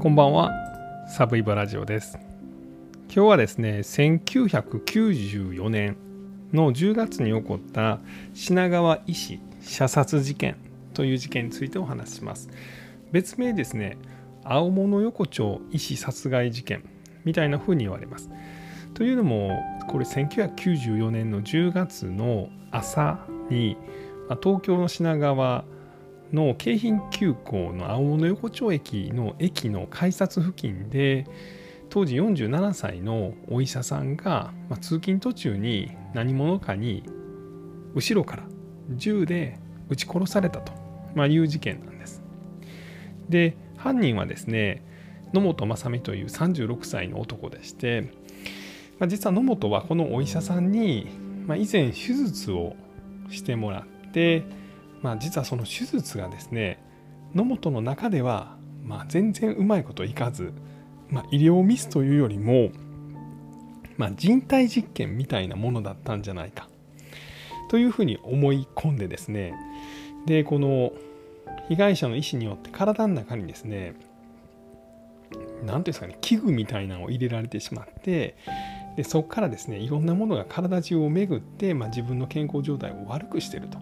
こんばんは。サブイボラジオです。今日はですね1994年の10月に起こった品川医師射殺事件という事件についてお話しします。別名ですね青物横丁医師殺害事件みたいな風に言われます。というのもこれ1994年の10月の朝に東京の品川の京浜急行の青物横丁駅の駅の改札付近で当時47歳のお医者さんが、まあ、通勤途中に何者かに後ろから銃で撃ち殺されたと、まあ、いう事件なんです。で犯人はですね野本雅美という36歳の男でして、まあ、実は野本はこのお医者さんに、まあ、以前手術をしてもらってまあ、実はその手術がですね野本の中では、まあ、全然うまいこといかず、まあ、医療ミスというよりも、まあ、人体実験みたいなものだったんじゃないかというふうに思い込んでですねでこの被害者の意思によって体の中にですね何ていうんですかね器具みたいなのを入れられてしまってでそこからですねいろんなものが体中を巡って、まあ、自分の健康状態を悪くしていると、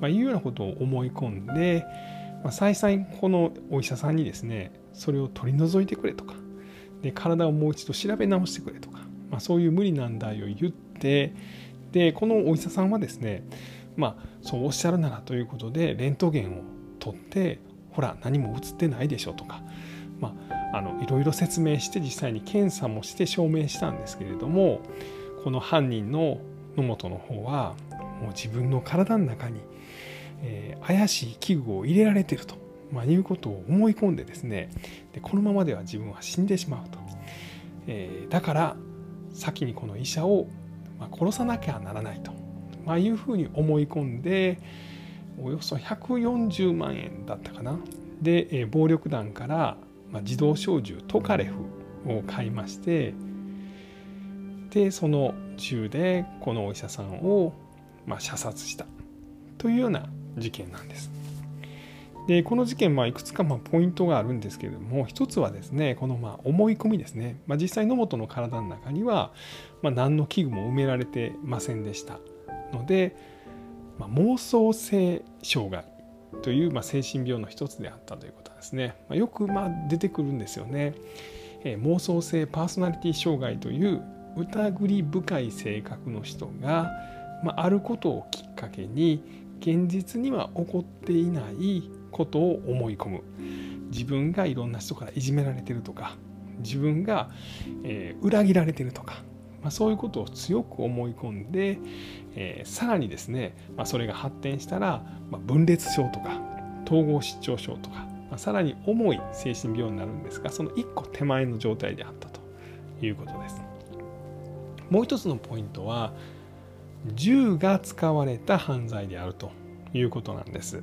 まあ、いうようなことを思い込んで、まあ、再々このお医者さんにですねそれを取り除いてくれとかで体をもう一度調べ直してくれとか、まあ、そういう無理難題を言ってでこのお医者さんはですねまあそうおっしゃるならということでレントゲンを取ってほら何も映ってないでしょとか、まあ、あのいろいろ説明して実際に検査もして証明したんですけれどもこの犯人の野本の方はもう自分の体の中にえー、怪しい器具を入れられてると、まあ、いうことを思い込んでですねでこのままでは自分は死んでしまうと、えー、だから先にこの医者を、ま殺さなきゃならないと、まあ、いうふうに思い込んでおよそ140万円だったかな。で、えー、暴力団から、ま自動小銃トカレフを買いましてでその銃でこのお医者さんを、ま射殺したというような事件なんです。でこの事件、まあ、いくつかまポイントがあるんですけれども一つはですねこのま思い込みですね、まあ、実際野本の体の中には、ま、何の器具も埋められてませんでしたので、まあ、妄想性障害というまあ精神病の一つであったということですね、まあ、よくまあ出てくるんですよね、えー、妄想性パーソナリティ障害という疑り深い性格の人が、まあ、あることをきっかけに現実には起こっていないことを思い込む。自分がいろんな人からいじめられてるとか自分が、えー、裏切られてるとか、まあ、そういうことを強く思い込んで、えー、さらにですね、まあ、それが発展したら、まあ、分裂症とか統合失調症とか、まあ、さらに重い精神病になるんですがその一個手前の状態であったということです。もう一つのポイントは銃が使われた犯罪であるということなんです。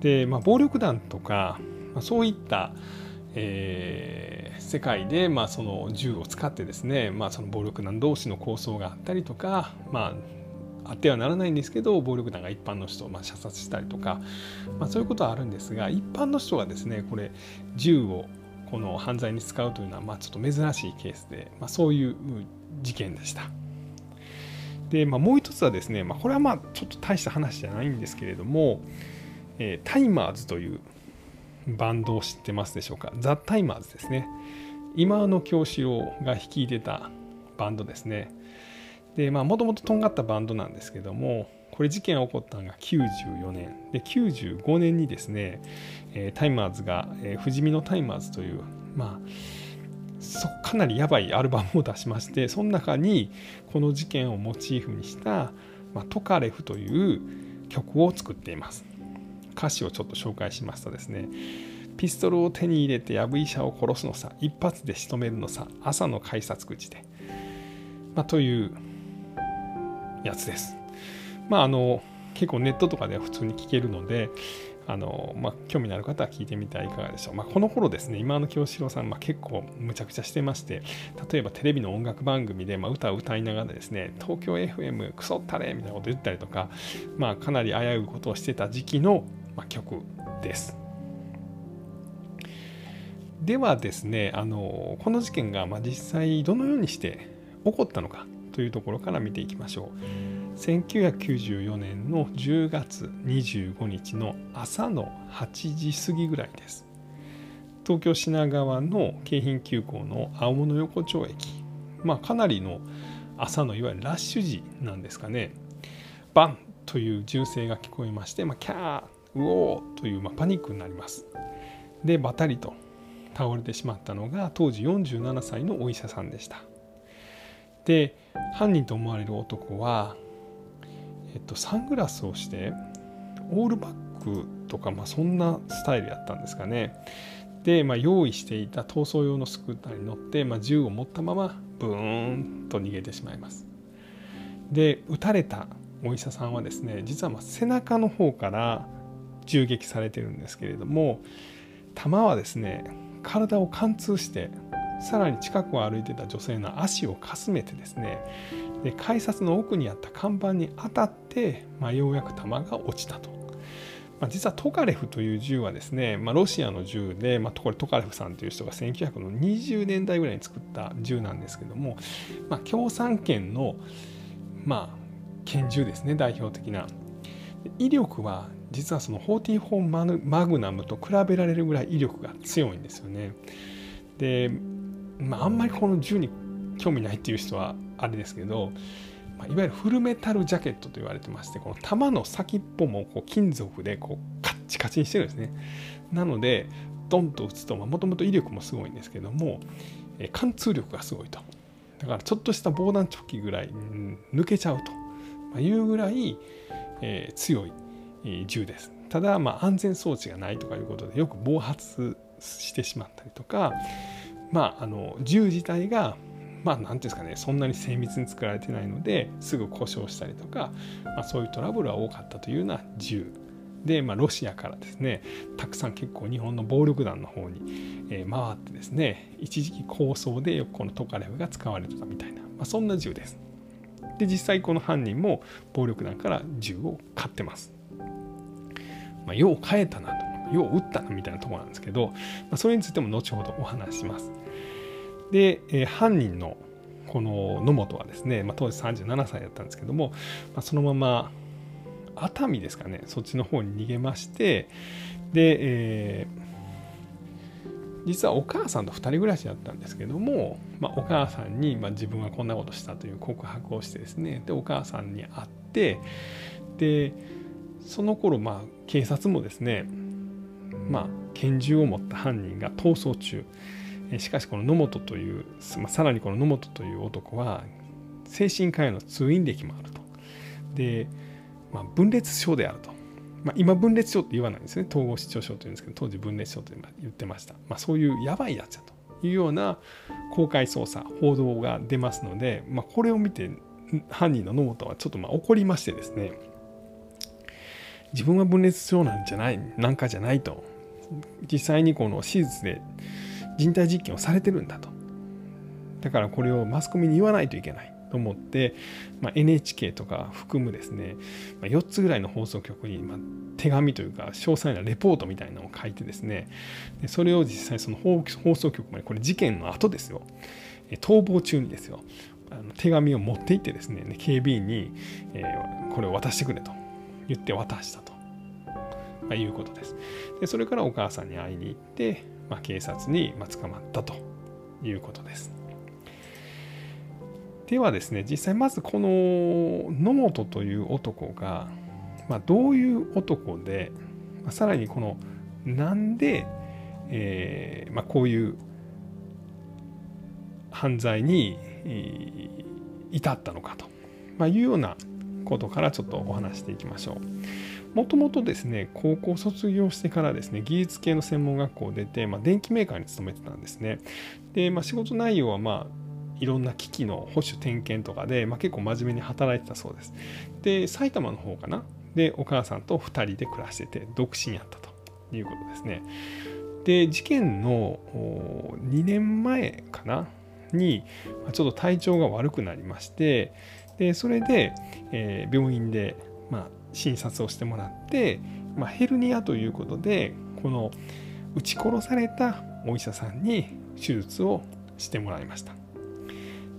で、まあ、暴力団とか、まあ、そういった、えー、世界で、まあ、その銃を使ってですね、まあ、その暴力団同士の抗争があったりとか、まあ、あってはならないんですけど暴力団が一般の人をまあ射殺したりとか、まあ、そういうことはあるんですが一般の人がですねこれ銃をこの犯罪に使うというのはまあちょっと珍しいケースで、まあ、そういう事件でした。で、まあ、もう一つはですね、まあ、これはまあちょっと大した話じゃないんですけれども、えー、タイマーズというバンドを知ってますでしょうか？ザ・タイマーズですね。今の京志郎が率いてたバンドですね。でまあもともととんがったバンドなんですけどもこれ事件が起こったのが94年。で95年にですね、えー、タイマーズが、えー、不死身のタイマーズというまあそかなりやばいアルバムを出しましてその中にこの事件をモチーフにした、まあ、トカレフという曲を作っています。歌詞をちょっと紹介しますとですねピストルを手に入れてヤブ医者を殺すのさ一発で仕留めるのさ朝の改札口で、まあ、というやつですまああの結構ネットとかでは普通に聴けるのであのまあ、興味のある方は聞いてみてはいかがでしょう。まあ、この頃ですね、今の京志郎さん、まあ、結構むちゃくちゃしてまして、例えばテレビの音楽番組で、まあ、歌を歌いながらですね、東京 FM クソったれみたいなこと言ったりとか、まあ、かなり危ういことをしてた時期の、まあ、曲です。ではですねあのこの事件がま実際どのようにして起こったのかというところから見ていきましょう。1994年の10月25日の朝の8時過ぎぐらいです。東京品川の京浜急行の青物横丁駅。まあかなりの朝のいわゆるラッシュ時なんですかね。バンという銃声が聞こえまして、まあ、キャーウォーという、まあ、パニックになります。でバタリと倒れてしまったのが当時47歳のお医者さんでした。で犯人と思われる男は、えっと、サングラスをしてオールバックとか、まあ、そんなスタイルやったんですかね。で、まあ、用意していた逃走用のスクーターに乗って、まあ、銃を持ったままブーンと逃げてしまいます。で撃たれたお医者さんはですね実はま背中の方から銃撃されてるんですけれども弾はですね体を貫通してさらに近くを歩いてた女性の足をかすめてですねで改札の奥にあった看板に当たって、まあ、ようやく弾が落ちたと。まあ、実はトカレフという銃はですね、まあ、ロシアの銃で、まあ、これトカレフさんという人が1920年代ぐらいに作った銃なんですけども、まあ、共産圏の、まあ、拳銃ですね代表的な。威力は実はその44マグナムと比べられるぐらい威力が強いんですよね。でまあ、あんまりこの銃に興味ないっていう人はあれですけど、まあ、いわゆるフルメタルジャケットと言われてましてこの弾の先っぽもこう金属でこうカッチカチにしてるんですね。なのでドンと撃つともともと威力もすごいんですけども、え貫通力がすごいと。だからちょっとした防弾チョッキぐらい、うん、抜けちゃうとまあいうぐらい、えー、強い、銃ですただ、まあ、安全装置がないとかいうことでよく暴発してしまったりとかまあ、あの銃自体がまあ何ていうんですかねそんなに精密に作られてないのですぐ故障したりとか、まあ、そういうトラブルは多かったというような銃で、まあ、ロシアからですねたくさん結構日本の暴力団の方に、え回ってですね一時期構想でよくこのトカレフが使われてたみたいな、まあ、そんな銃です。で実際この犯人も暴力団から銃を買ってます。まあ、よう変えたなとよう撃ったなみたいなとこなんですけど、まあ、それについても後ほどお話しします。で、えー、犯人のこの野本はですね、まあ、当時37歳だったんですけども、まあ、そのまま熱海ですかねそっちの方に逃げましてで、えー、実はお母さんと2人暮らしだったんですけども、まあ、お母さんに、まあ、自分はこんなことしたという告白をしてですねでお母さんに会ってでその頃まあ警察もですねまあ拳銃を持った犯人が逃走中しかしこの野本という、まあ、さらにこの野本という男は精神科医の通院歴もあると。で、まあ、分裂症であると。まあ、今分裂症って言わないんですね統合失調症というんですけど当時分裂症と言ってました、まあ、そういうやばいやつだというような公開捜査報道が出ますので、まあ、これを見て犯人の野本はちょっとまあ怒りましてですね自分は分裂症なんじゃないなんかじゃないと。実際にこの手術で人体実験をされてるんだと。だからこれをマスコミに言わないといけないと思って、まあ、NHK とか含むですね、まあ、4つぐらいの放送局に、まあ、手紙というか詳細なレポートみたいなのを書いてですねでそれを実際その放送局までこれ事件の後ですよ。逃亡中にですよ。あの手紙を持って行ってですね警備員に、えー、これを渡してくれと言って渡した、まあ、いうことですでそれからお母さんに会いに行ってまあ、警察に捕まったということです。ではですね実際まずこの野本という男が、まあ、どういう男で、まあ、さらにこのなんで、えーまあ、こういう犯罪に、至ったのかと、まあ、いうようなことからちょっとお話していきましょう。もともとですね、高校卒業してからですね、技術系の専門学校を出て、まあ、電気メーカーに勤めてたんですね。で、まあ、仕事内容は、まあ、いろんな機器の保守点検とかで、まあ、結構真面目に働いてたそうです。で、埼玉の方かな？で、お母さんと2人で暮らしてて、独身やったということですね。で、事件の2年前かな？に、ちょっと体調が悪くなりまして、でそれで、えー、病院で、まあ、診察をしてもらって、まあ、ヘルニアということでこの撃ち殺されたお医者さんに手術をしてもらいました。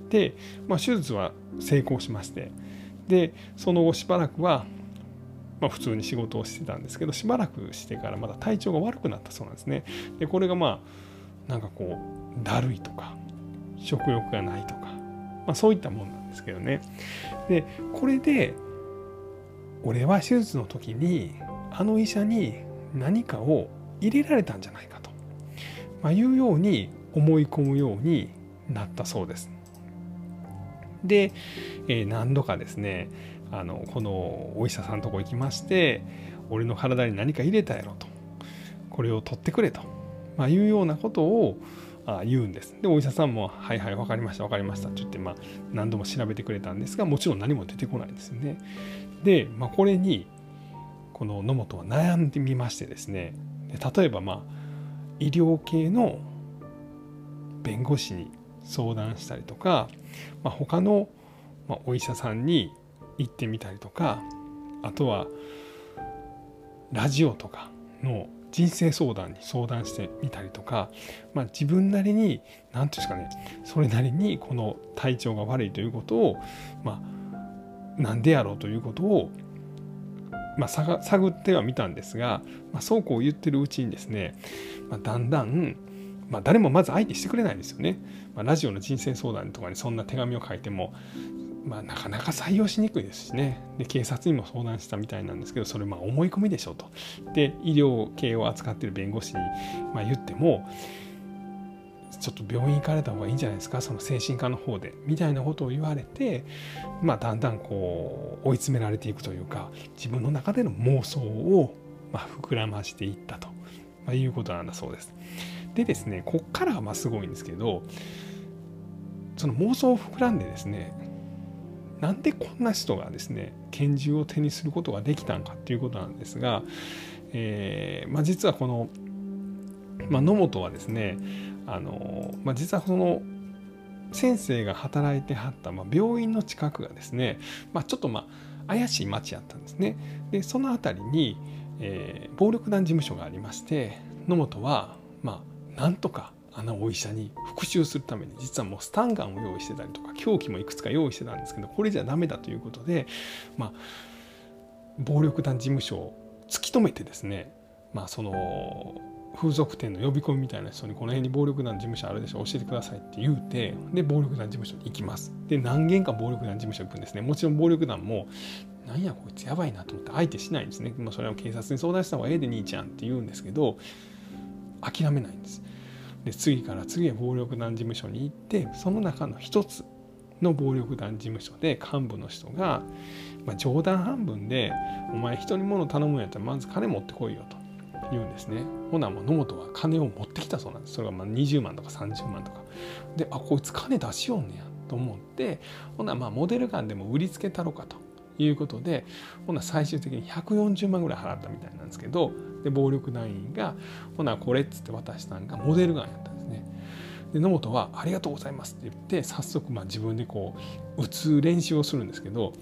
で、まあ、手術は成功しましてでその後しばらくは、まあ、普通に仕事をしてたんですけどしばらくしてからまた体調が悪くなったそうなんですね。でこれがまあなんかこうだるいとか食欲がないとか、まあ、そういったもんなんですけどね。でこれで俺は手術の時にあの医者に何かを入れられたんじゃないかと、まあ、いうように思い込むようになったそうです。で、えー、何度かですねあのこのお医者さんのとこ行きまして俺の体に何か入れたやろとこれを取ってくれと、まあ、いうようなことをあ言うんです。でお医者さんも「はいはい分かりました分かりました」って言って、まあ、何度も調べてくれたんですがもちろん何も出てこないんですよね。で、まあ、これにこの野本は悩んでみましてですね。例えばまあ医療系の弁護士に相談したりとか、まあ、他のお医者さんに行ってみたりとかあとはラジオとかの人生相談に相談してみたりとか、まあ、自分なりに何て言うんですかねそれなりにこの体調が悪いということをまあなんでやろうということをまあ、探ってはみたんですが、まあ、そうこう言ってるうちにですね、まあ、だんだん、まあ、誰もまず相手してくれないですよね。まあ、ラジオの人生相談とかにそんな手紙を書いても、まあ、なかなか採用しにくいですしねで警察にも相談したみたいなんですけどそれまあ思い込みでしょうと。で医療系を扱ってる弁護士にまあ言ってもちょっと病院行かれた方がいいんじゃないですか？その精神科の方で。みたいなことを言われて、まあ、だんだんこう追い詰められていくというか自分の中での妄想をま膨らましていったと、ま、いうことなんだそうです。でですねこっからがまあすごいんですけどその妄想を膨らんでですねなんでこんな人がですね拳銃を手にすることができたんかっていうことなんですが、えーまあ、実はこの、まあ、野本はですねあの、まあ、実はその先生が働いてはった、まあ、病院の近くがですね、まあ、ちょっとまあ怪しい町やったんですね。でその辺りに、えー、暴力団事務所がありまして野本はまあなんとかあのお医者に復讐するために実はもうスタンガンを用意してたりとか凶器もいくつか用意してたんですけどこれじゃダメだということで、まあ、暴力団事務所を突き止めてですね、まあ、その風俗店の呼び込みみたいな人にこの辺に暴力団事務所あるでしょ教えてくださいって言うてで暴力団事務所に行きます。で何軒か暴力団事務所行くんですねもちろん暴力団もなんやこいつやばいなと思って相手しないんですね、まあ、それは警察に相談した方がええで兄ちゃんって言うんですけど諦めないんです。で次から次へ暴力団事務所に行ってその中の一つの暴力団事務所で幹部の人が、まあ、冗談半分で「お前人に物頼むんやったらまず金持ってこいよ」と。言うんですね。ほなもう野本は金を持ってきたそうなんです。それがまあ20万とか30万とか。であこいつ金出しよんねやと思ってほなまあモデルガンでも売りつけたろかということでほな最終的に140万ぐらい払ったみたいなんですけどで暴力団員がほなこれっつって渡したんがモデルガンやったんですね。で野本は「ありがとうございます」って言って早速まあ自分でこう撃つ練習をするんですけど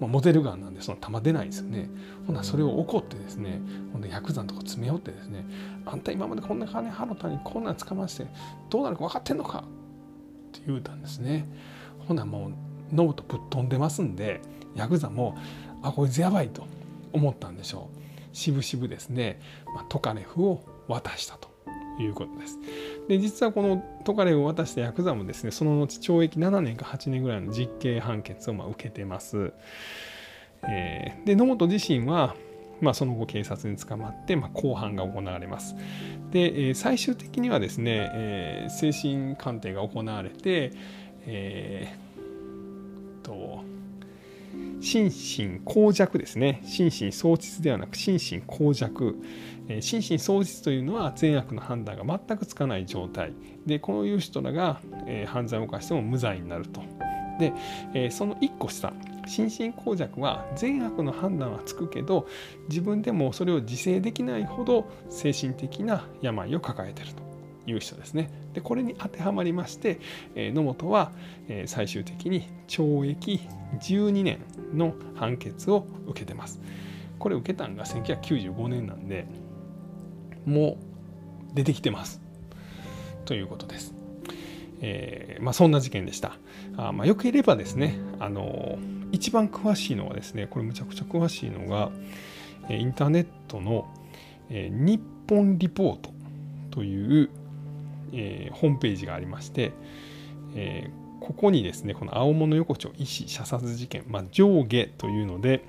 まあ、モデルガンなんでその弾出ないですよね。ほなそれを怒ってですねほんでヤクザとこ詰め寄ってですねあんた今までこんな金払ったにこんなん捕ましてどうなるか分かってんのかって言うたんですね。ほなもうノブとぶっ飛んでますんでヤクザもあこいつやばいと思ったんでしょう。渋々ですね、まあ、トカレフを渡したということです。で実はこのトカレを渡したヤクザもですねその後懲役7年か8年ぐらいの実刑判決をま受けてます。えー、で野本自身は、まあ、その後警察に捕まって、まあ、公判が行われます。で、えー、最終的にはですね、えー、精神鑑定が行われて、えー、と心神耗弱ですね。心神喪失ではなく心身耗弱、え心神喪失というのは善悪の判断が全くつかない状態。でこういう人らが、え犯罪を犯しても無罪になると。で、えその1個下。心神耗弱は善悪の判断はつくけど自分でもそれを自制できないほど精神的な病を抱えてると。いう人ですね。でこれに当てはまりまして、え野本は、え最終的に懲役12年の判決を受けてます。これ受けたんが1995年なんでもう出てきてますということです。えー、まあ、そんな事件でした。あまあ、よければですね、あの一番詳しいのはですね、これむちゃくちゃ詳しいのが、インターネットの、えー、日本リポートという、えー、ホームページがありまして、えー、ここにですね、この青物横丁医師射殺事件、まあ、上下というので、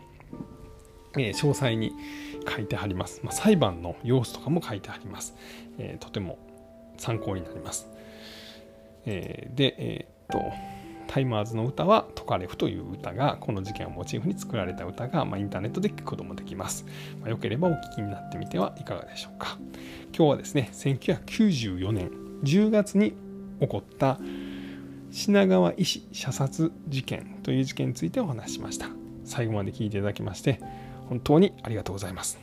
えー、詳細に書いてあります。まあ、裁判の様子とかも書いてあります。え、とても参考になります。え、で、え、っと、タイマーズの歌はトカレフという歌が、この事件をモチーフに作られた歌が、まあ、インターネットで聞くこともできます。まあ、よければお聞きになってみてはいかがでしょうか。今日はですね、1994年10月に起こった品川医師射殺事件という事件についてお話ししました。最後まで聞いていただきまして本当にありがとうございます。